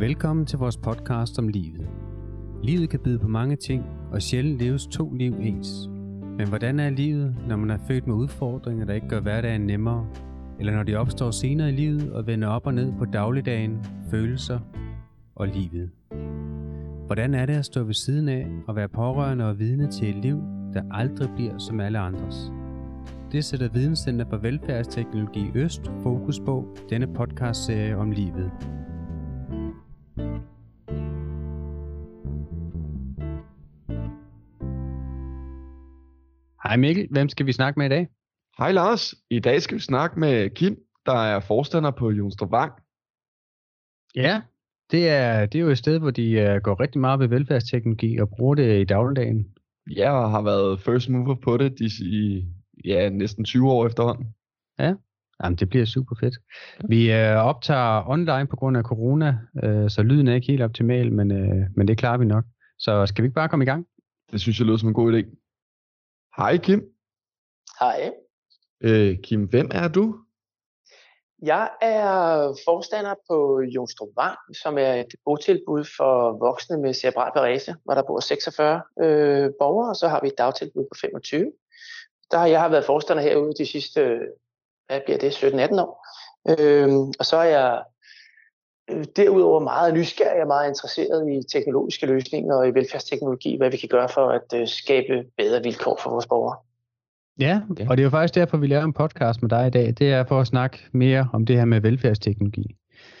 Velkommen til vores podcast om livet. Livet kan byde på mange ting, og sjældent leves to liv ens. Men hvordan er livet, når man er født med udfordringer, der ikke gør hverdagen nemmere, eller når de opstår senere i livet og vender op og ned på dagligdagen, følelser og livet? Hvordan er det at stå ved siden af og være pårørende og vidne til et liv, der aldrig bliver som alle andres? Det sætter Videnscenter for Velfærdsteknologi Øst fokus på denne podcastserie om livet. Hej Mikkel, hvem skal vi snakke med i dag? Hej Lars, i dag skal vi snakke med Kim, der er forstander på Jonstrup Vang. Ja, det er, det er jo et sted, hvor de uh, går rigtig meget ved velfærdsteknologi og bruger det i dagligdagen. Ja, og har været first mover på det de, i ja, næsten 20 år efterhånden. Ja, Jamen, det bliver super fedt. Vi uh, optager online på grund af corona, uh, så lyden er ikke helt optimal, men, uh, men det klarer vi nok. Så skal vi ikke bare komme i gang? Det synes jeg lyder som en god idé. Hej Kim. Hej. Øh, Kim, hvem er du? Jeg er forstander på Jonstrup Vang, som er et botilbud for voksne med cerebral parese, hvor der bor 46 øh, borgere, og så har vi et dagtilbud på 25. Der har jeg har været forstander herude de sidste, hvad bliver det, 17-18 år. Øh, og så er jeg derudover meget nysgerrig og meget interesseret i teknologiske løsninger og i velfærdsteknologi, hvad vi kan gøre for at øh, skabe bedre vilkår for vores borgere. Ja, okay. og det er jo faktisk derfor, vi laver en podcast med dig i dag. Det er for at snakke mere om det her med velfærdsteknologi.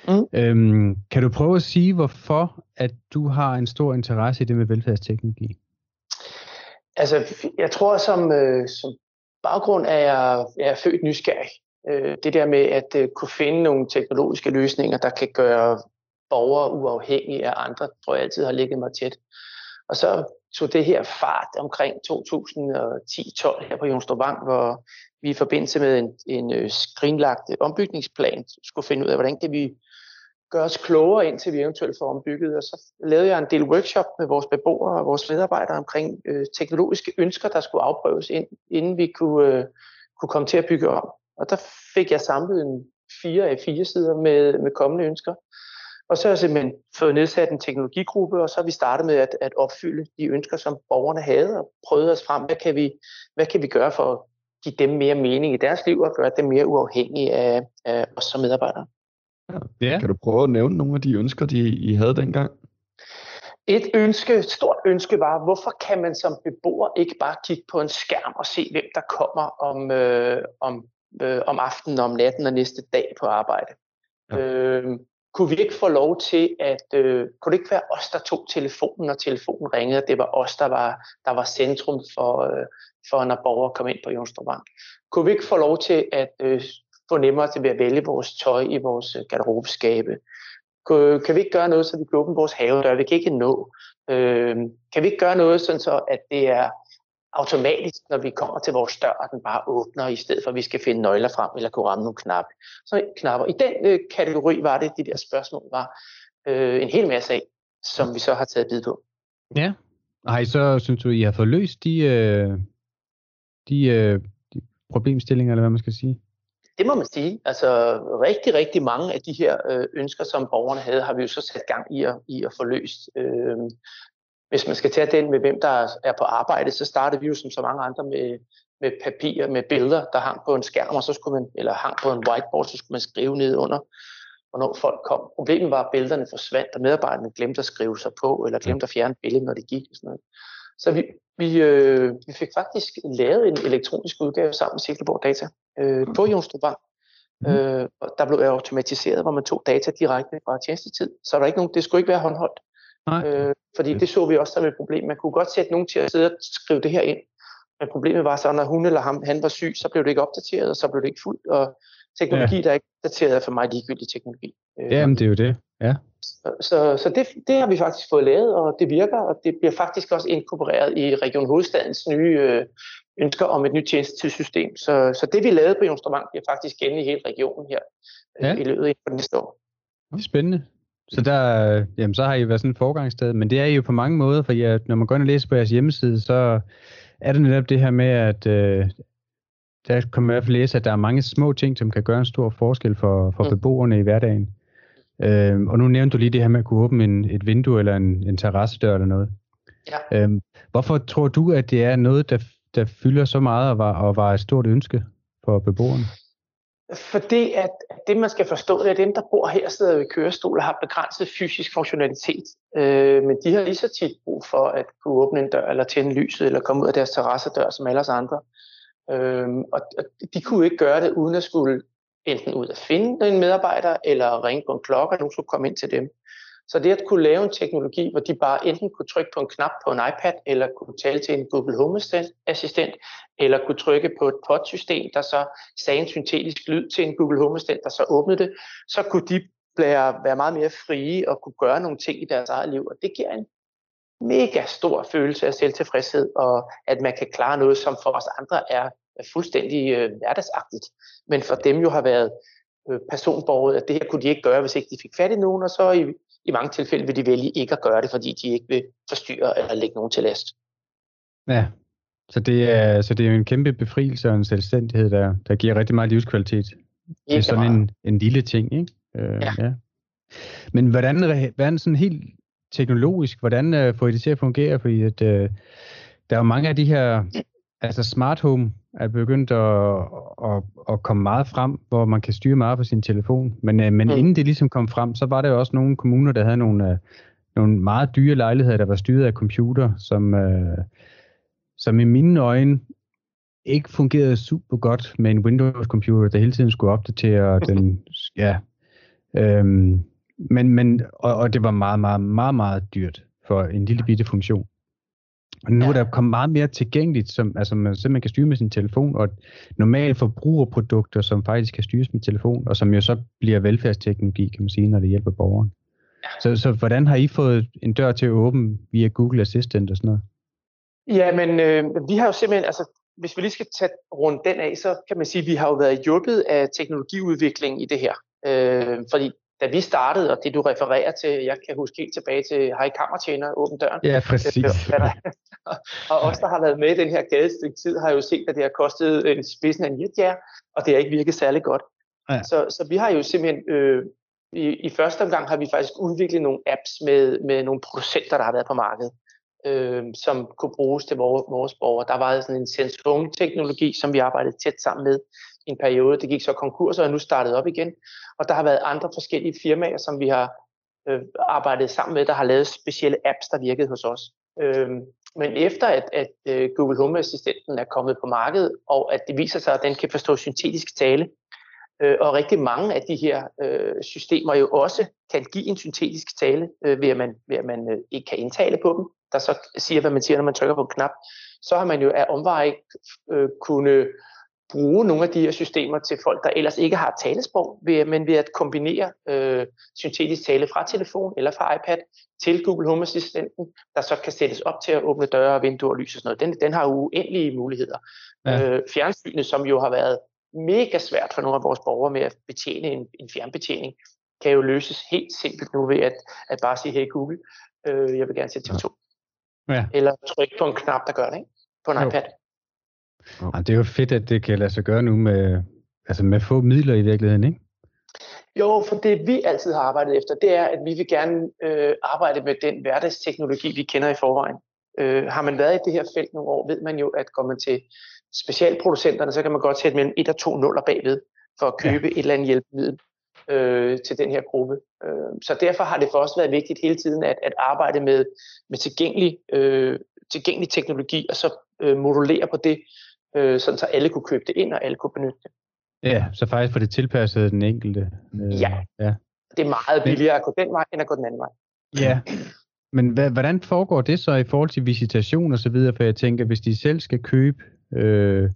Mm. Øhm, kan du prøve at sige, hvorfor at du har en stor interesse i det med velfærdsteknologi? Altså, jeg tror, som, øh, som baggrund er jeg, jeg er født nysgerrig. Øh, det der med at øh, kunne finde nogle teknologiske løsninger, der kan gøre borgere uafhængige af andre, tror jeg altid har ligget mig tæt. Og så tog det her fart omkring 2010-12 her på Jonstrupvang, hvor vi i forbindelse med en, en øh, skrinlagt ombygningsplan skulle finde ud af, hvordan kan vi gøre os klogere, indtil vi eventuelt får ombygget. Og så lavede jeg en del workshop med vores beboere og vores medarbejdere omkring øh, teknologiske ønsker, der skulle afprøves, ind, inden vi kunne, øh, kunne komme til at bygge om. Og der fik jeg samlet en fire af fire sider med, med kommende ønsker. Og så har jeg simpelthen fået nedsat en teknologigruppe, og så har vi startet med at, at opfylde de ønsker, som borgerne havde, og prøvet os frem, hvad kan vi, hvad kan vi gøre for at give dem mere mening i deres liv, og gøre dem mere uafhængige af, af os som medarbejdere. Ja. Kan du prøve at nævne nogle af de ønsker, de I havde dengang? Et ønske, et stort ønske var, hvorfor kan man som beboer ikke bare kigge på en skærm og se, hvem der kommer om, øh, om, øh, om aftenen, om natten og næste dag på arbejde? Ja. Øh, kunne vi ikke få lov til at, øh, kunne det ikke være os, der tog telefonen, når telefonen ringede, det var os, der var, der var centrum for, øh, for, når borgere kom ind på Jonstrup Bank? Kunne vi ikke få lov til at øh, få nemmere til at vælge vores tøj i vores øh, garderobeskabe? Kan, kan vi ikke gøre noget, så vi kan åbne vores havedør? Vi kan ikke nå. Øh, kan vi ikke gøre noget, sådan så at det er automatisk, når vi kommer til vores dør, at den bare åbner, i stedet for at vi skal finde nøgler frem eller kunne ramme nogle knap. Så knapper. I den øh, kategori var det, de der spørgsmål var øh, en hel masse af, som vi så har taget bid på. Ja. Ej, så synes du, I har fået løst de, øh, de, øh, de problemstillinger, eller hvad man skal sige? Det må man sige. Altså rigtig, rigtig mange af de her øh, ønsker, som borgerne havde, har vi jo så sat gang i at, i at få løst. Øh, hvis man skal tage den med, hvem der er på arbejde, så startede vi jo som så mange andre med, med papir, med billeder, der hang på en skærm, og så skulle man, eller hang på en whiteboard, så skulle man skrive ned under, hvornår folk kom. Problemet var, at billederne forsvandt, og medarbejderne glemte at skrive sig på, eller glemte at fjerne billedet, når de gik. Og sådan noget. Så vi, vi, øh, vi fik faktisk lavet en elektronisk udgave sammen med Silkeborg Data øh, på Jonstrup Bank. Mm. Øh, der blev automatiseret, hvor man tog data direkte fra tjenestetid. Så der er ikke nogen, det skulle ikke være håndholdt. Nej. Øh, fordi det så vi også som et problem. Man kunne godt sætte nogen til at sidde og skrive det her ind. Men problemet var så, når hun eller ham, han var syg, så blev det ikke opdateret, og så blev det ikke fuldt. Og teknologi, ja. der er ikke opdateret, er for mig ligegyldig teknologi. Øh, Jamen, det er jo det. Ja. Så, så, så det, det har vi faktisk fået lavet, og det virker, og det bliver faktisk også inkorporeret i Region Hovedstadens nye øh, ønsker om et nyt tjenestetidssystem. Så, så det, vi lavede på Jonstrømang, bliver faktisk gældende i hele regionen her øh, ja. i løbet af næste år. Spændende. Så der, jamen, så har I været sådan et forgangssted, men det er I jo på mange måder, for ja, når man går ind og læser på jeres hjemmeside, så er det netop det her med, at øh, der kan man i hvert fald læse, at der er mange små ting, som kan gøre en stor forskel for, for mm. beboerne i hverdagen. Øh, og nu nævnte du lige det her med at kunne åbne en, et vindue eller en, en terrassedør eller noget. Ja. Øh, hvorfor tror du, at det er noget, der, der fylder så meget og var, og var et stort ønske for beboerne? Fordi at det, man skal forstå, det er dem, der bor her, sidder ved kørestol og har begrænset fysisk funktionalitet. Øh, men de har lige så tit brug for at kunne åbne en dør, eller tænde lyset, eller komme ud af deres terrassedør, som alle os andre. Øh, og, og de kunne ikke gøre det, uden at skulle enten ud at finde en medarbejder, eller ringe på en klokke, og nogen skulle komme ind til dem. Så det at kunne lave en teknologi, hvor de bare enten kunne trykke på en knap på en iPad, eller kunne tale til en Google Home Assistent, eller kunne trykke på et podsystem, der så sagde en syntetisk lyd til en Google Home Assistent, der så åbnede det, så kunne de være, være meget mere frie og kunne gøre nogle ting i deres eget liv. Og det giver en mega stor følelse af selvtilfredshed, og at man kan klare noget, som for os andre er fuldstændig øh, hverdagsagtigt. Men for dem jo har været øh, personborget, at det her kunne de ikke gøre, hvis ikke de fik fat i nogen, og så i, i mange tilfælde vil de vælge ikke at gøre det, fordi de ikke vil forstyrre eller lægge nogen til last. Ja, så det er, så det er jo en kæmpe befrielse og en selvstændighed, der, der giver rigtig meget livskvalitet. Det er sådan en, en lille ting, ikke? Øh, ja. ja. Men hvordan, hvordan sådan helt teknologisk, hvordan uh, får I det til at fungere? Fordi at, uh, der er jo mange af de her, altså smart home er begyndt at, at, at komme meget frem, hvor man kan styre meget på sin telefon. Men, uh, men mm. inden det ligesom kom frem, så var der jo også nogle kommuner, der havde nogle, uh, nogle meget dyre lejligheder, der var styret af computer, som, uh, som i mine øjne ikke fungerede super godt med en Windows-computer, der hele tiden skulle opdatere den, ja, øhm, men, men, og, og det var meget, meget, meget, meget dyrt for en lille bitte funktion. Og nu ja. er der kommet meget mere tilgængeligt, som altså man simpelthen kan styre med sin telefon, og normale forbrugerprodukter, som faktisk kan styres med telefon, og som jo så bliver velfærdsteknologi, kan man sige, når det hjælper borgeren. Ja. Så, så hvordan har I fået en dør til at åbne via Google Assistant og sådan noget? Ja, men øh, vi har jo simpelthen, altså hvis vi lige skal tage rundt den af, så kan man sige, at vi har jo været hjulpet af teknologiudvikling i det her. Øh, fordi da vi startede, og det du refererer til, jeg kan huske helt tilbage til Hej Kammertjener, Åben Døren. Ja, præcis. og os, der har været med i den her gadestykke tid, har jo set, at det har kostet en spidsen af en jetjær, og det har ikke virket særlig godt. Ja. Så, så vi har jo simpelthen, øh, i, i første omgang har vi faktisk udviklet nogle apps med, med nogle producenter, der har været på markedet, øh, som kunne bruges til vores, vores borgere. Der var sådan en sense teknologi som vi arbejdede tæt sammen med en periode. Det gik så konkurs og er nu startet op igen. Og der har været andre forskellige firmaer, som vi har øh, arbejdet sammen med, der har lavet specielle apps, der virkede hos os. Øh, men efter at, at øh, Google Home Assistenten er kommet på markedet, og at det viser sig, at den kan forstå syntetisk tale, øh, og rigtig mange af de her øh, systemer jo også kan give en syntetisk tale, øh, ved at man, ved at man øh, ikke kan indtale på dem, der så siger, hvad man siger, når man trykker på en knap, så har man jo af omveje øh, kunne bruge nogle af de her systemer til folk, der ellers ikke har talesprog, ved, men ved at kombinere øh, syntetisk tale fra telefon eller fra iPad til Google Home Assistenten, der så kan sættes op til at åbne døre, vinduer, lys og sådan noget. Den, den har uendelige muligheder. Ja. Øh, fjernsynet, som jo har været mega svært for nogle af vores borgere med at betjene en, en fjernbetjening, kan jo løses helt simpelt nu ved at, at bare sige, hey Google, øh, jeg vil gerne se TV2. Ja. Eller trykke på en knap, der gør det, ikke? på en jo. iPad. Ja, det er jo fedt, at det kan lade sig gøre nu med, altså med få midler i virkeligheden, ikke? Jo, for det vi altid har arbejdet efter, det er, at vi vil gerne øh, arbejde med den hverdagsteknologi, vi kender i forvejen. Øh, har man været i det her felt nogle år, ved man jo, at går man til specialproducenterne, så kan man godt sætte mellem et og to nuller bagved, for at købe ja. et eller andet hjælpemiddel øh, til den her gruppe. Øh, så derfor har det for os været vigtigt hele tiden at, at arbejde med, med tilgængelig, øh, tilgængelig teknologi, og så øh, modulere på det, øh, sådan så alle kunne købe det ind, og alle kunne benytte det. Ja, så faktisk for det tilpasset den enkelte. Øh, ja. ja, det er meget billigere at gå den vej, end at gå den anden vej. Ja, men hvordan foregår det så i forhold til visitation og så videre? For jeg tænker, hvis de selv skal købe, øh,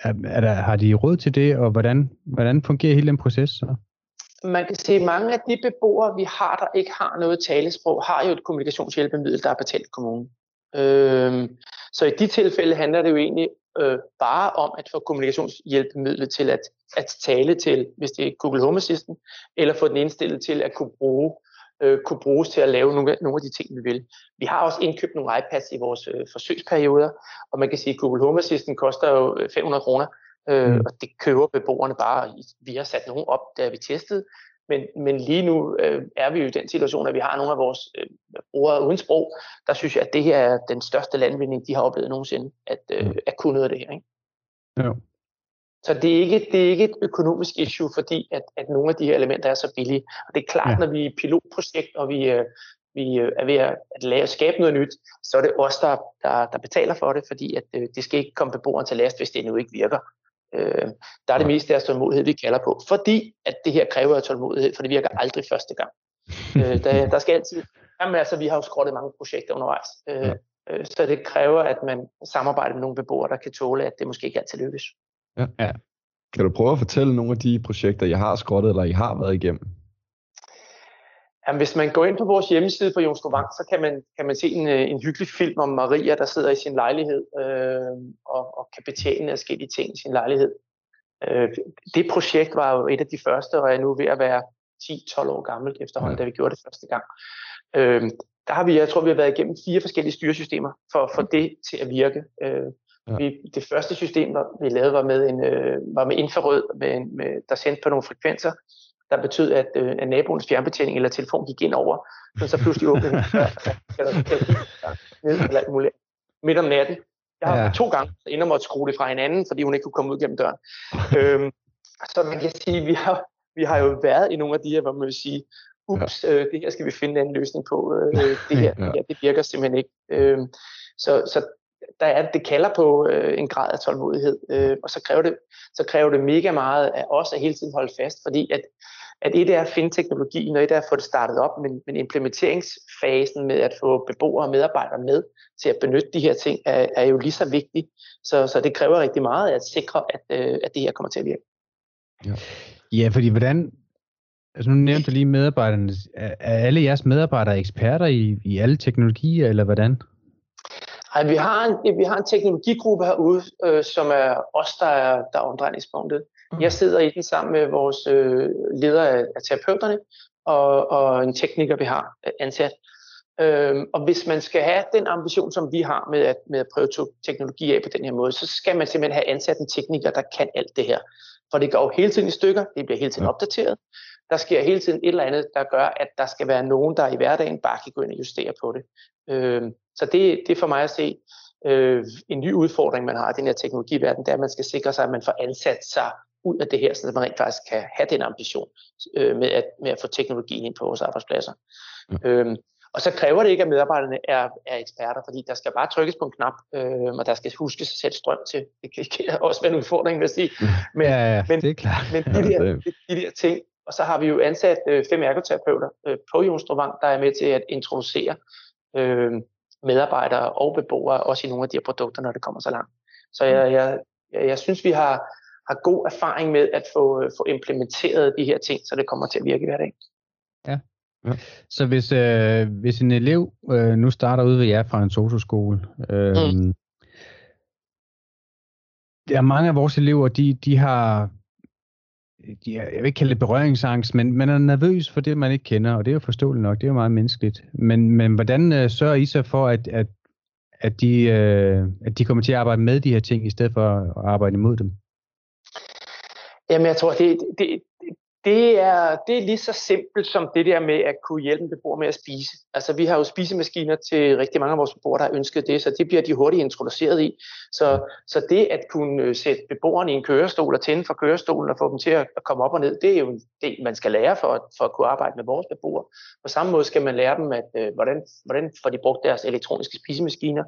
er, er der, har de råd til det, og hvordan, hvordan fungerer hele den proces så? Man kan se, at mange af de beboere, vi har, der ikke har noget talesprog, har jo et kommunikationshjælpemiddel, der er betalt kommunen. Øhm, så i de tilfælde handler det jo egentlig øh, bare om at få kommunikationshjælpemidlet til at, at tale til, hvis det er Google Home Assistant, eller få den indstillet til at kunne bruge øh, kunne bruges til at lave nogle, nogle af de ting, vi vil. Vi har også indkøbt nogle iPads i vores øh, forsøgsperioder, og man kan sige, at Google Home Assistant koster jo 500 øh, kroner, øh, mm. og det køber beboerne bare. Vi har sat nogen op, da vi testede, Men, men lige nu øh, er vi jo i den situation, at vi har nogle af vores øh, brugere uden sprog. Der synes jeg, at det her er den største landvinding, de har oplevet nogensinde, at, øh, mm. at kunne noget af det her. Ikke? Ja. Så det er, ikke, det er ikke et økonomisk issue, fordi at, at nogle af de her elementer er så billige. Og det er klart, ja. når vi er pilotprojekt, og vi, øh, vi øh, er ved at, at lave, skabe noget nyt, så er det os, der, der, der betaler for det, fordi at, øh, det skal ikke komme beboeren til last, hvis det nu ikke virker. Øh, der er det mest deres tålmodighed, vi kalder på. Fordi at det her kræver tålmodighed, for det virker aldrig første gang. øh, der, der skal altid... Jamen altså, vi har jo skrottet mange projekter undervejs. Øh, øh, så det kræver, at man samarbejder med nogle beboere, der kan tåle, at det måske ikke altid lykkes. Ja. ja. Kan du prøve at fortælle nogle af de projekter, I har skrottet, eller I har været igennem? Jamen, hvis man går ind på vores hjemmeside på Jonskov så kan man, kan man se en, øh, en hyggelig film om Maria, der sidder i sin lejlighed øh, og, og kan betjene forskellige ting i sin lejlighed. Øh, det projekt var jo et af de første, og er nu ved at være 10-12 år gammelt efterhånden, ja. da vi gjorde det første gang. Øh, der har vi, jeg tror, vi har været igennem fire forskellige styresystemer for at få det til at virke. Øh, ja. vi, det første system, vi lavede, var med, en, øh, var med infrarød, med, med, der sendte på nogle frekvenser, der betød, at, øh, at naboens fjernbetjening eller telefon gik ind over, så, så pludselig åbnede den eller muligt, midt om natten. Jeg har ja. to gange inden måtte skrue det fra hinanden, fordi hun ikke kunne komme ud gennem døren. øhm, så man kan sige, vi har, vi har jo været i nogle af de her, hvor man vil sige, ups, ja. øh, det her skal vi finde en løsning på. Øh, det her, ja. det, det virker simpelthen ikke. Øh, så, så der er, det kalder på øh, en grad af tålmodighed, øh, og så kræver, det, så kræver det mega meget af os at hele tiden holde fast, fordi at at et er at finde teknologien, og et er at få det startet op, men, men implementeringsfasen med at få beboere og medarbejdere med til at benytte de her ting, er, er jo lige så vigtigt. Så, så det kræver rigtig meget at sikre, at, øh, at det her kommer til at virke. Ja, ja fordi hvordan, altså nu nævnte du lige medarbejderne, er, er alle jeres medarbejdere eksperter i, i alle teknologier, eller hvordan? Ej, vi har en, vi har en teknologigruppe herude, øh, som er os, der er, der er omdrejningspunktet. Jeg sidder i den sammen med vores øh, leder af, af terapeuterne og, og en tekniker, vi har øh, ansat. Øhm, og hvis man skal have den ambition, som vi har med at, med at prøve teknologi af på den her måde, så skal man simpelthen have ansat en tekniker, der kan alt det her. For det går jo hele tiden i stykker, det bliver hele tiden opdateret. Der sker hele tiden et eller andet, der gør, at der skal være nogen, der i hverdagen bare kan gå ind og justere på det. Øhm, så det, det er for mig at se øh, en ny udfordring, man har i den her teknologiverden, det er, at man skal sikre sig, at man får ansat sig ud af det her, så man rent faktisk kan have den ambition øh, med, at, med at få teknologien ind på vores arbejdspladser. Ja. Øhm, og så kræver det ikke, at medarbejderne er, er eksperter, fordi der skal bare trykkes på en knap, øh, og der skal huskes at sætte strøm til. Det kan, også være en udfordring, vil jeg sige. Men, ja, ja, men, det er klart. Men de der, de, de der ting, og så har vi jo ansat øh, fem ergoterapeuter øh, på Jonstrøvang, der er med til at introducere øh, medarbejdere og beboere, også i nogle af de her produkter, når det kommer så langt. Så jeg, jeg, jeg, jeg synes, vi har, har god erfaring med at få, få implementeret de her ting, så det kommer til at virke hver dag. Ja. ja. Så hvis, øh, hvis en elev øh, nu starter ude ved jer fra en socioskole, øh, mm. der er mange af vores elever, de, de har de er, jeg vil ikke kalde det berøringsangst, men man er nervøs for det, man ikke kender, og det er jo forståeligt nok, det er jo meget menneskeligt. Men, men hvordan øh, sørger I så for, at, at, at, de, øh, at de kommer til at arbejde med de her ting, i stedet for at arbejde imod dem? Jamen, jeg tror, det, det, det er, det er lige så simpelt som det der med at kunne hjælpe en beboer med at spise. Altså, vi har jo spisemaskiner til rigtig mange af vores beboere, der har ønsket det, så det bliver de hurtigt introduceret i. Så, så det at kunne øh, sætte beboerne i en kørestol og tænde for kørestolen og få dem til at komme op og ned, det er jo det, man skal lære for, for at kunne arbejde med vores beboere. På samme måde skal man lære dem, at, øh, hvordan, hvordan får de brugt deres elektroniske spisemaskiner.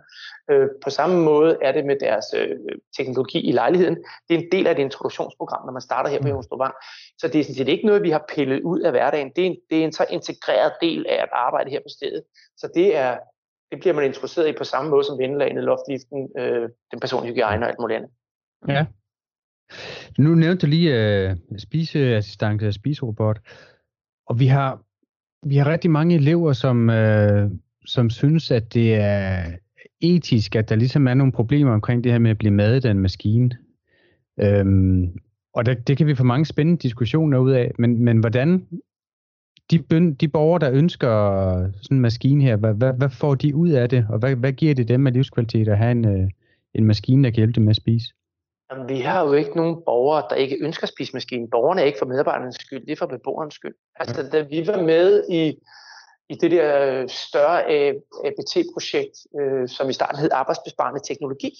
Øh, på samme måde er det med deres øh, teknologi i lejligheden. Det er en del af et introduktionsprogram, når man starter her på mm. Jonsdorvang. Så det er sådan set ikke noget, vi har pillet ud af hverdagen. Det er en, det er en så integreret del af at arbejde her på stedet. Så det er, det bliver man interesseret i på samme måde som vindelagene, loftliften, øh, den personlige hygiejne og alt muligt andet. Ja. Nu nævnte du lige øh, spiseassistance og spiserobot, og vi har, vi har rigtig mange elever, som, øh, som synes, at det er etisk, at der ligesom er nogle problemer omkring det her med at blive madet af en maskine. Øhm, og det, det kan vi få mange spændende diskussioner ud af, men, men hvordan de, de borgere, der ønsker sådan en maskine her, hvad, hvad, hvad får de ud af det, og hvad, hvad giver det dem af livskvalitet at have en, øh, en maskine, der kan hjælpe dem med at spise? Jamen, vi har jo ikke nogen borgere, der ikke ønsker spisemaskinen. Borgerne er ikke for medarbejdernes skyld, det er for beboernes skyld. Altså, da vi var med i, i det der større ABT-projekt, øh, som i starten hed Arbejdsbesparende Teknologi,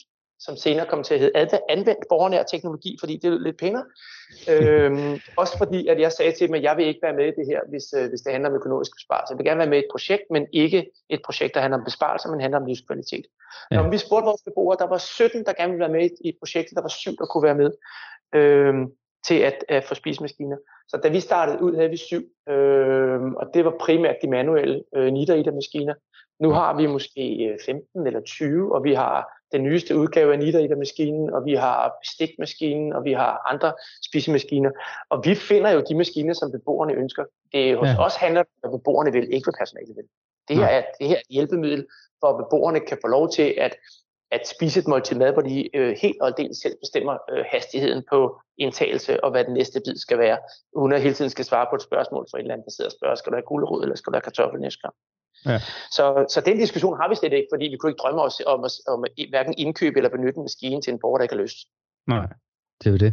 som senere kom til at hedde anvendt borgernær teknologi, fordi det er lidt pænere. øhm, også fordi, at jeg sagde til dem, at jeg vil ikke være med i det her, hvis, øh, hvis det handler om økonomisk besparelse. Jeg vil gerne være med i et projekt, men ikke et projekt, der handler om besparelser, men handler om livskvalitet. Ja. Når vi spurgte vores beboere, der var 17, der gerne ville være med i projektet, der var syv, der kunne være med øhm, til at, at få spisemaskiner. Så da vi startede ud, havde vi syv, øhm, og det var primært de manuelle øh, nitter-maskiner. Nu har vi måske 15 øh, eller 20, og vi har den nyeste udgave af Nitter-maskinen, og vi har bestikmaskinen, og vi har andre spisemaskiner. Og vi finder jo de maskiner, som beboerne ønsker. Det hos ja. os handler om, at beboerne vil, ikke hvad personalet vil. Det her, er, det her er et hjælpemiddel, for at beboerne kan få lov til at, at spise et måltid mad, hvor de øh, helt og aldeles selv bestemmer øh, hastigheden på indtagelse og hvad den næste bid skal være, uden at hele tiden skal svare på et spørgsmål fra en eller anden, der sidder og spørger, skal du have gulerod, eller skal du have kartoffel næste gang? Ja. Så, så den diskussion har vi slet ikke, fordi vi kunne ikke drømme os om, at, om hverken indkøbe eller benytte en maskine til en borger, der ikke har lyst. Nej, det er jo det.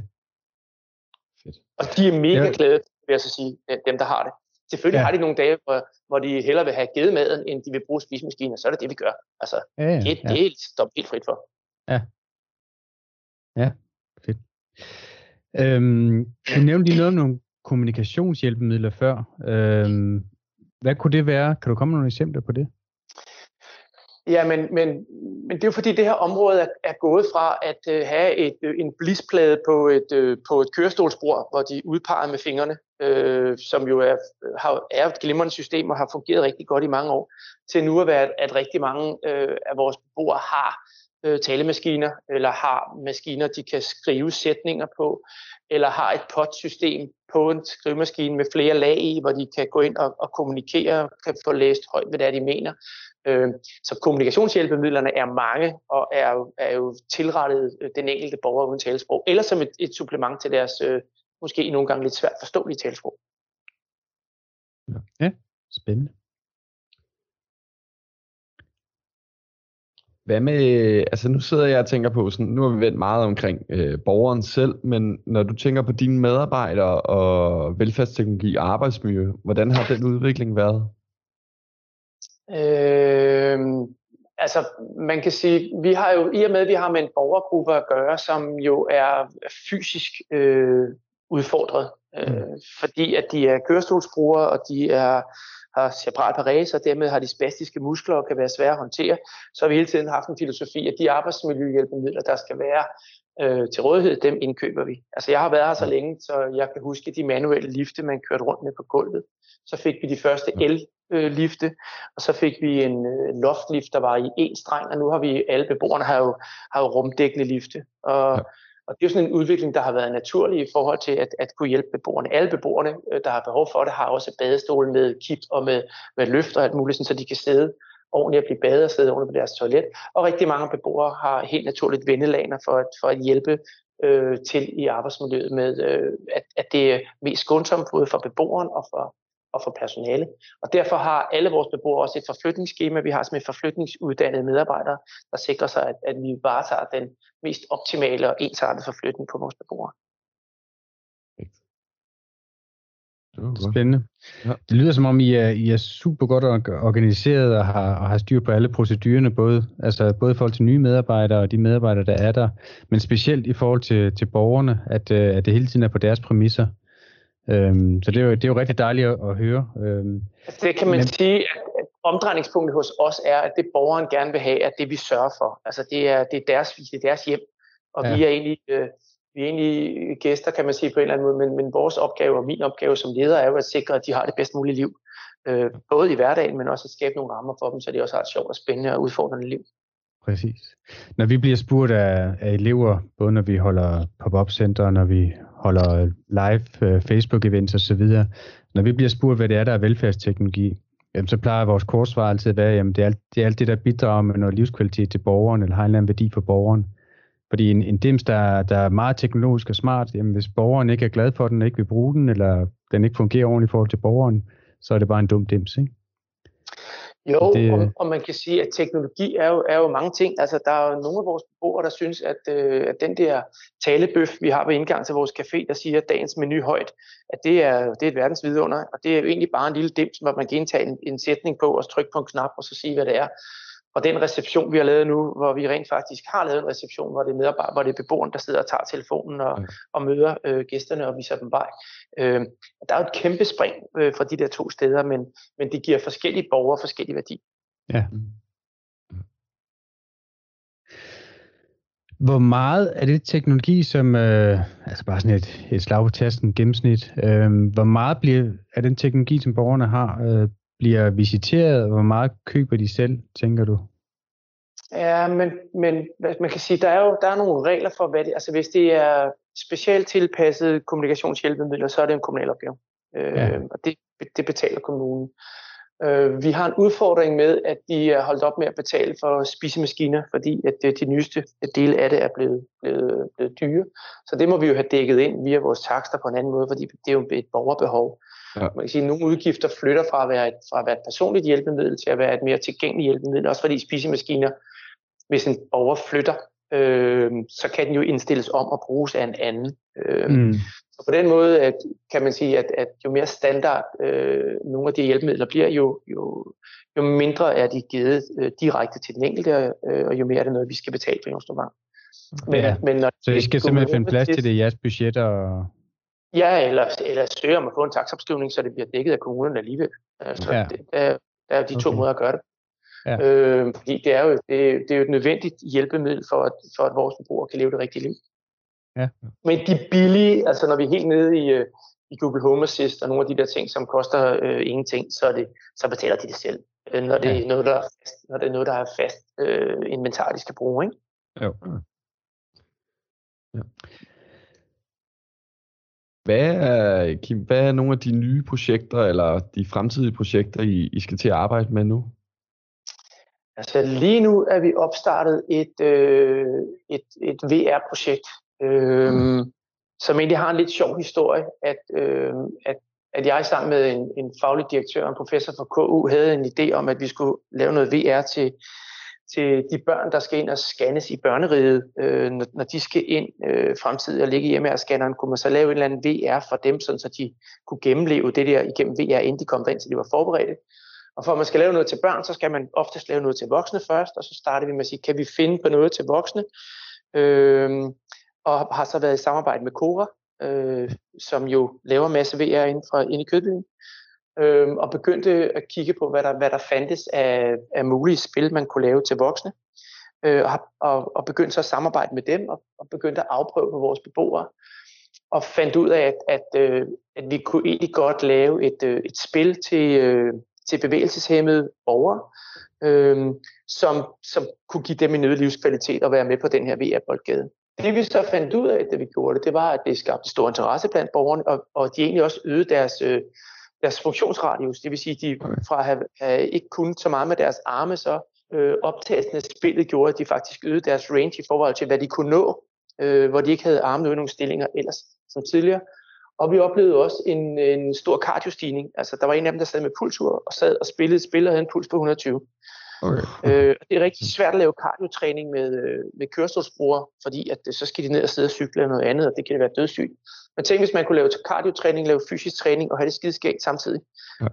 Fedt. Og de er mega ja. glade, vil jeg så sige, dem der har det. Selvfølgelig ja. har de nogle dage, hvor, hvor de hellere vil have givet maden, end de vil bruge spisemaskiner, så er det det, vi gør. Altså, ja, ja, det, ja. det er helt, helt frit for. Ja. Ja, fedt. Øhm, du nævnte lige noget om nogle kommunikationshjælpemidler før. Øhm, hvad kunne det være? Kan du komme med nogle eksempler på det? Ja, men, men, men det er jo fordi, det her område er, er gået fra at øh, have et, øh, en blisplade på et, øh, på et kørestolsbord, hvor de udpeger med fingrene, øh, som jo er, har, er et glimrende system og har fungeret rigtig godt i mange år, til nu at være, at, rigtig mange øh, af vores beboere har uh, talemaskiner, eller har maskiner, de kan skrive sætninger på, eller har et POT-system på en skrivemaskine med flere lag i, hvor de kan gå ind og, og kommunikere, kan få læst højt, hvad det er, de mener. Øh, så kommunikationshjælpemidlerne er mange og er, er jo tilrettet øh, den enkelte borger uden talesprog, eller som et, et supplement til deres øh, måske nogle gange lidt svært forståelige talesprog. Ja, spændende. Hvad med, altså nu sidder jeg og tænker på, sådan, nu har vi vendt meget omkring øh, borgeren selv, men når du tænker på dine medarbejdere og velfærdsteknologi og arbejdsmiljø, hvordan har den udvikling været? Øh, altså man kan sige, vi har jo i og med, at vi har med en borgergruppe at gøre, som jo er fysisk øh, udfordret, øh, mm. fordi at de er kørestolsbrugere, og de er har cerebral parese, og dermed har de spastiske muskler og kan være svære at håndtere, så har vi hele tiden haft en filosofi, at de arbejdsmiljøhjælpemidler, der skal være øh, til rådighed, dem indkøber vi. Altså jeg har været her så længe, så jeg kan huske de manuelle lifte, man kørte rundt med på gulvet. Så fik vi de første el-lifte, og så fik vi en øh, loftlift, der var i en streng, og nu har vi, alle beboerne har jo, har jo rumdækkende lifte. Og. Og det er sådan en udvikling, der har været naturlig i forhold til at, at kunne hjælpe beboerne. Alle beboerne, øh, der har behov for det, har også badestol med kip og med, med løft og alt muligt, så de kan sidde ordentligt og blive badet og sidde ordentligt på deres toilet. Og rigtig mange beboere har helt naturligt vendelaner for at, for at hjælpe øh, til i arbejdsmiljøet med, øh, at, at det er mest skånsomt både for beboeren og for, og for personale. Og derfor har alle vores beboere også et forflytningsskema. Vi har simpelthen forflytningsuddannede medarbejdere, der sikrer sig, at, at vi varetager den mest optimale og ensartede forflytning på vores beboere. Spændende. Ja. Det lyder som om, I er, I er super godt organiseret og har, og har styr på alle procedurerne, både, altså både i forhold til nye medarbejdere og de medarbejdere, der er der, men specielt i forhold til, til borgerne, at, øh, at det hele tiden er på deres præmisser. Øhm, så det er, jo, det er jo rigtig dejligt at, at høre. Øhm, altså, det kan man men... sige, at omdrejningspunktet hos os er, at det borgeren gerne vil have, er det vi sørger for. Altså det er, det er, deres, det er deres hjem, og ja. vi er egentlig... Øh, vi er egentlig gæster, kan man sige på en eller anden måde, men, men vores opgave og min opgave som leder er jo at sikre, at de har det bedst mulige liv. Øh, både i hverdagen, men også at skabe nogle rammer for dem, så de også har et sjovt og spændende og udfordrende liv. Præcis. Når vi bliver spurgt af, af elever, både når vi holder pop-up center, når vi holder live uh, Facebook-events osv., når vi bliver spurgt, hvad det er, der er velfærdsteknologi, jamen, så plejer vores kortsvar altid at være, jamen det er, alt, det er alt det, der bidrager med noget livskvalitet til borgeren, eller har en eller anden værdi for borgeren. Fordi en, en dims, der, der er meget teknologisk og smart, jamen hvis borgeren ikke er glad for den, ikke vil bruge den, eller den ikke fungerer ordentligt i forhold til borgeren, så er det bare en dum dims, ikke? Jo, det... og, og man kan sige, at teknologi er jo, er jo mange ting. Altså, der er jo nogle af vores beboere, der synes, at, øh, at den der talebøf, vi har ved indgang til vores café, der siger dagens menu højt, at det er, det er et verdens vidunder. Og det er jo egentlig bare en lille dims, hvor man kan indtage en, en sætning på, og trykke på en knap, og så sige, hvad det er. Og den reception, vi har lavet nu, hvor vi rent faktisk har lavet en reception, hvor det er medarbejder, hvor det er beboeren, der sidder og tager telefonen og, og møder øh, gæsterne og viser dem vej. Øh, der er jo et kæmpe spring øh, fra de der to steder, men, men det giver forskellige borgere forskellige værdi. Ja. Hvor meget er det teknologi, som, øh, altså bare sådan et, et slag på tasten gennemsnit, øh, hvor meget bliver, er den teknologi, som borgerne har, øh, bliver visiteret, hvor meget køber de selv, tænker du? Ja, men, men man kan sige, der er jo der er nogle regler for, hvad det altså hvis det er specielt tilpasset kommunikationshjælpemidler, så er det en kommunal opgave. Øh, ja. Og det, det betaler kommunen. Øh, vi har en udfordring med, at de er holdt op med at betale for spisemaskiner, fordi at det, de nyeste dele af det er blevet, blevet, blevet dyre. Så det må vi jo have dækket ind via vores takster på en anden måde, fordi det er jo et borgerbehov. Ja. Man kan sige, at nogle udgifter flytter fra at, være et, fra at være et personligt hjælpemiddel til at være et mere tilgængeligt hjælpemiddel, også fordi spisemaskiner, hvis en borger flytter, øh, så kan den jo indstilles om og bruges af en anden. Øh, mm. Så på den måde at, kan man sige, at, at jo mere standard øh, nogle af de hjælpemidler bliver, jo, jo, jo mindre er de givet øh, direkte til den enkelte, øh, og jo mere er det noget, vi skal betale for i instrument. Men, ja. men når så I skal simpelthen finde plads til det i jeres budget og Ja, eller, eller søge om at få en taksopskrivning, så det bliver dækket af kommunen alligevel. Altså, ja. det, der, der er de to okay. måder at gøre det. Ja. Øh, fordi det er, jo, det, det er jo et nødvendigt hjælpemiddel for, at, for at vores forbrugere kan leve det rigtige liv. Ja. Men de billige, altså når vi er helt nede i, øh, i Google Home Assist og nogle af de der ting, som koster øh, ingenting, så, det, så betaler de det selv. Øh, når, det ja. er noget, der er fast, når det er noget, der er fast øh, inventar, de skal bruge. Ikke? Jo. Ja. Hvad er, Kim, hvad er nogle af de nye projekter, eller de fremtidige projekter, I, I skal til at arbejde med nu? Altså lige nu er vi opstartet et, øh, et, et VR-projekt, øh, mm. som egentlig har en lidt sjov historie, at, øh, at, at jeg sammen med en, en faglig direktør og en professor fra KU havde en idé om, at vi skulle lave noget VR til, til de børn, der skal ind og scannes i børneriget, øh, når, når de skal ind øh, fremtidigt og ligge hjemme af scanneren, kunne man så lave en eller anden VR for dem, sådan, så de kunne gennemleve det der igennem VR, inden de kom derind, så de var forberedte. Og for at man skal lave noget til børn, så skal man oftest lave noget til voksne først, og så starter vi med at sige, kan vi finde på noget til voksne? Øh, og har så været i samarbejde med Cora, øh, som jo laver masse VR inden, for, inde i Kødbyen øh, og begyndte at kigge på, hvad der, hvad der fandtes af, af mulige spil, man kunne lave til voksne. Øh, og, og, og begyndte så at samarbejde med dem, og, og begyndte at afprøve på vores beboere. Og fandt ud af, at, at, øh, at vi kunne egentlig godt lave et, øh, et spil til, øh, til bevægelseshemmede borgere, øh, som, som kunne give dem en øget livskvalitet og være med på den her VR-boldgade. Det vi så fandt ud af, da vi gjorde det, det var, at det skabte stor interesse blandt borgerne, og, og de egentlig også øgede deres, øh, deres funktionsradius, det vil sige, de fra at have, have ikke kun så meget med deres arme, så øh, optagelsen af spillet gjorde, at de faktisk øgede deres range i forhold til, hvad de kunne nå, øh, hvor de ikke havde armene ude nogle stillinger ellers som tidligere. Og vi oplevede også en, en stor kardiostigning. Altså, der var en af dem, der sad med pulsur og sad og spillede et spil og havde en puls på 120. Okay. Øh, det er rigtig svært at lave kardiotræning med, øh, med kørestolsbrugere, fordi at, øh, så skal de ned og sidde og cykle eller noget andet, og det kan være dødssygt. Men tænk, hvis man kunne lave kardiotræning, lave fysisk træning og have det skide skægt samtidig.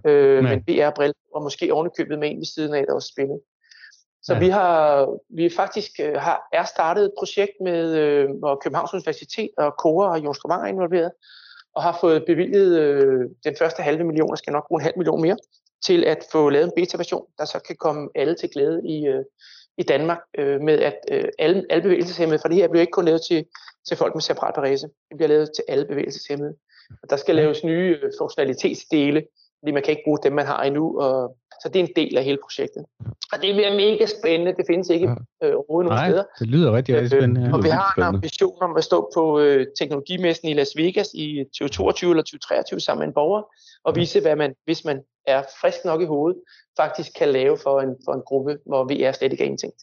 Ja. Øh, med en VR-brille, og måske ovenikøbet med en ved siden af, der også spillet. Så ja. vi har vi faktisk øh, har, er startet et projekt med, øh, hvor Københavns Universitet og KORA og Jon er involveret, og har fået bevilget øh, den første halve million, og skal nok bruge en halv million mere, til at få lavet en beta-version, der så kan komme alle til glæde i, øh, i Danmark, øh, med at øh, alle, alle bevægelseshemmede, for det her bliver ikke kun lavet til, til folk med separat parese, det bliver lavet til alle bevægelseshemmede. Og der skal laves nye øh, funktionalitetsdele, fordi man kan ikke bruge dem, man har endnu, og, så det er en del af hele projektet. Og det bliver mega spændende, det findes ikke øh, overhovedet nogen steder. det lyder rigtig, rigtig øh, spændende. Øh, og vi har en ambition om at stå på øh, teknologimessen i Las Vegas i 2022 eller 2023 sammen med en borger, og vise, hvad man, hvis man er frisk nok i hovedet, faktisk kan lave for en, for en gruppe, hvor vi er slet ikke er indtænkt.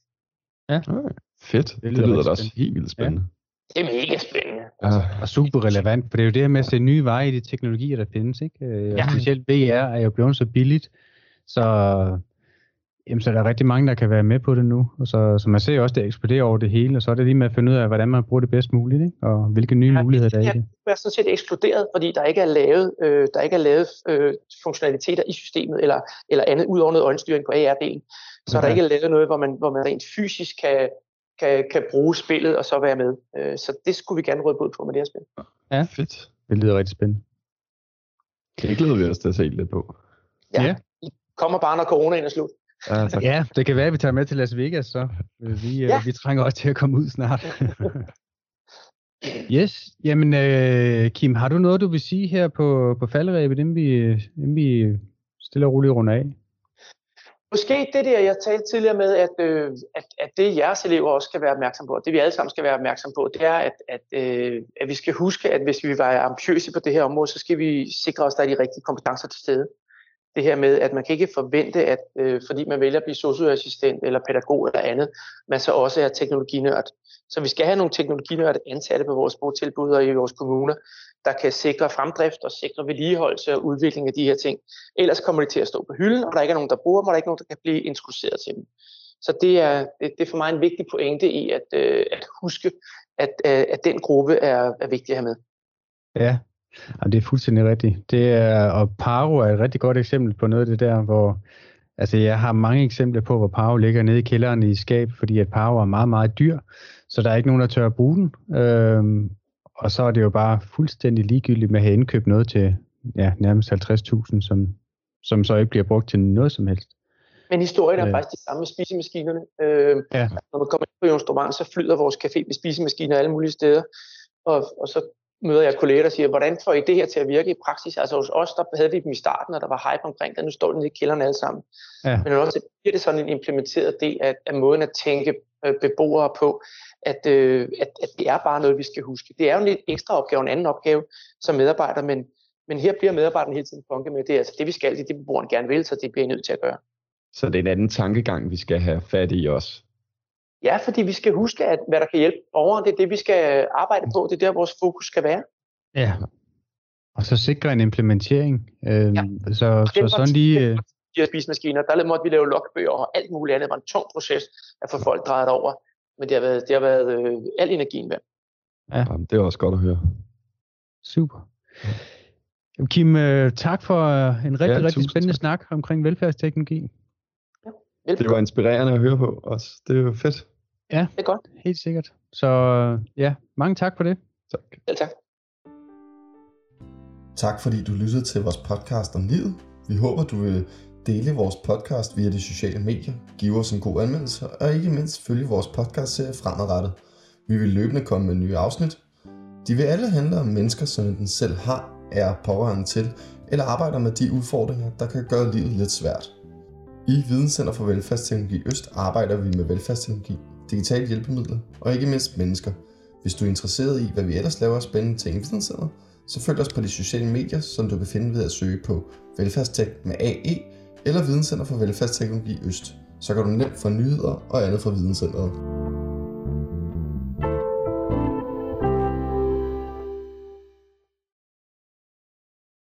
Ja. Okay. Fedt. Det lyder, det lyder da også helt vildt spændende. Ja. Det er mega spændende. Altså, og super relevant, for det er jo det med at se nye veje i de teknologier, der findes. Ikke? Øh, og ja. specielt VR er jo blevet så billigt, så Jamen, så er der rigtig mange, der kan være med på det nu. Og så, så man ser jo også, det eksploderer over det hele, og så er det lige med at finde ud af, hvordan man bruger det bedst muligt, ikke? og hvilke nye ja, muligheder der er i det. Det er sådan set eksploderet, fordi der ikke er lavet, øh, der ikke er lavet øh, funktionaliteter i systemet, eller, eller andet ud over noget øjenstyring på AR-delen. Så okay. er der ikke lavet noget, hvor man, hvor man rent fysisk kan, kan, kan bruge spillet og så være med. Øh, så det skulle vi gerne råde ud på med det her spil. Ja, fedt. Det lyder rigtig spændende. Det glæder vi os til at se lidt på. Ja, ja. I kommer bare, når corona er slut. Ja, ja, det kan være, at vi tager med til Las Vegas, så vi, ja. vi trænger også til at komme ud snart. yes, jamen uh, Kim, har du noget, du vil sige her på, på falderæbet, inden vi, inden vi stille og roligt runder af? Måske det der, jeg talte tidligere med, at, øh, at, at det jeres elever også skal være opmærksom på, det vi alle sammen skal være opmærksom på, det er, at, at, øh, at vi skal huske, at hvis vi var ambitiøse på det her område, så skal vi sikre os, at der er de rigtige kompetencer til stede det her med, at man kan ikke forvente, at øh, fordi man vælger at blive socioassistent eller pædagog eller andet, man så også er teknologinørd. Så vi skal have nogle teknologinørd ansatte på vores botilbud og i vores kommuner, der kan sikre fremdrift og sikre vedligeholdelse og udvikling af de her ting. Ellers kommer de til at stå på hylden, og der ikke er nogen, der bruger dem, og der er ikke nogen, der kan blive introduceret til dem. Så det er, det, det er for mig en vigtig pointe i at, øh, at huske, at, øh, at den gruppe er, er vigtig at have med. Ja, Ja, det er fuldstændig rigtigt. Det er, og Paro er et rigtig godt eksempel på noget af det der, hvor altså jeg har mange eksempler på, hvor Paro ligger nede i kælderen i skab, fordi at Paro er meget, meget dyr, så der er ikke nogen, der tør at bruge den. Øhm, og så er det jo bare fuldstændig ligegyldigt med at have indkøbt noget til ja, nærmest 50.000, som, som så ikke bliver brugt til noget som helst. Men historien er øh. faktisk det samme med spisemaskinerne. Øh, ja. Når man kommer ind på Jons så flyder vores café med spisemaskiner alle mulige steder. Og, og så møder jeg kolleger, der siger, hvordan får I det her til at virke i praksis? Altså hos os, der havde vi dem i starten, og der var hype omkring det, nu står den i kælderen alle sammen. Ja. Men også bliver det sådan en implementeret del af, af måden at tænke øh, beboere på, at, øh, at, at det er bare noget, vi skal huske. Det er jo en lidt ekstra opgave, en anden opgave som medarbejder, men, men her bliver medarbejderen hele tiden punket med, det er altså det, vi skal, det er det, beboeren gerne vil, så det bliver I nødt til at gøre. Så det er en anden tankegang, vi skal have fat i også. Ja, fordi vi skal huske, at hvad der kan hjælpe borgeren, det er det, vi skal arbejde på. Det er der, vores fokus skal være. Ja, og så sikre en implementering. Øh, ja. Så, så sådan lige... Øh... De her spisemaskiner, der måtte vi lave logbøger og alt muligt andet. Det var en tung proces at få folk drejet over. Men det har været, det har været øh, al energien værd. Ja. Jamen, det er også godt at høre. Super. Kim, øh, tak for øh, en rigtig, ja, rigtig spændende tak. snak omkring velfærdsteknologi. Velkommen. Det var inspirerende at høre på også. Det er jo fedt. Ja, det er godt. Helt sikkert. Så ja, mange tak for det. Tak. Ja, tak. Tak fordi du lyttede til vores podcast om livet. Vi håber, du vil dele vores podcast via de sociale medier, give os en god anmeldelse og ikke mindst følge vores podcast-serie fremadrettet. Vi vil løbende komme med nye afsnit. De vil alle handle om mennesker, som den selv har, er pårørende til, eller arbejder med de udfordringer, der kan gøre livet lidt svært. I Videnscenter for Velfærdsteknologi Øst arbejder vi med velfærdsteknologi, digitale hjælpemidler og ikke mindst mennesker. Hvis du er interesseret i, hvad vi ellers laver spændende ting i Videnscenter, så følg os på de sociale medier, som du kan finde ved at søge på Velfærdstek med AE eller Videnscenter for Velfærdsteknologi Øst. Så kan du nemt få nyheder og andet fra Videnscenteret.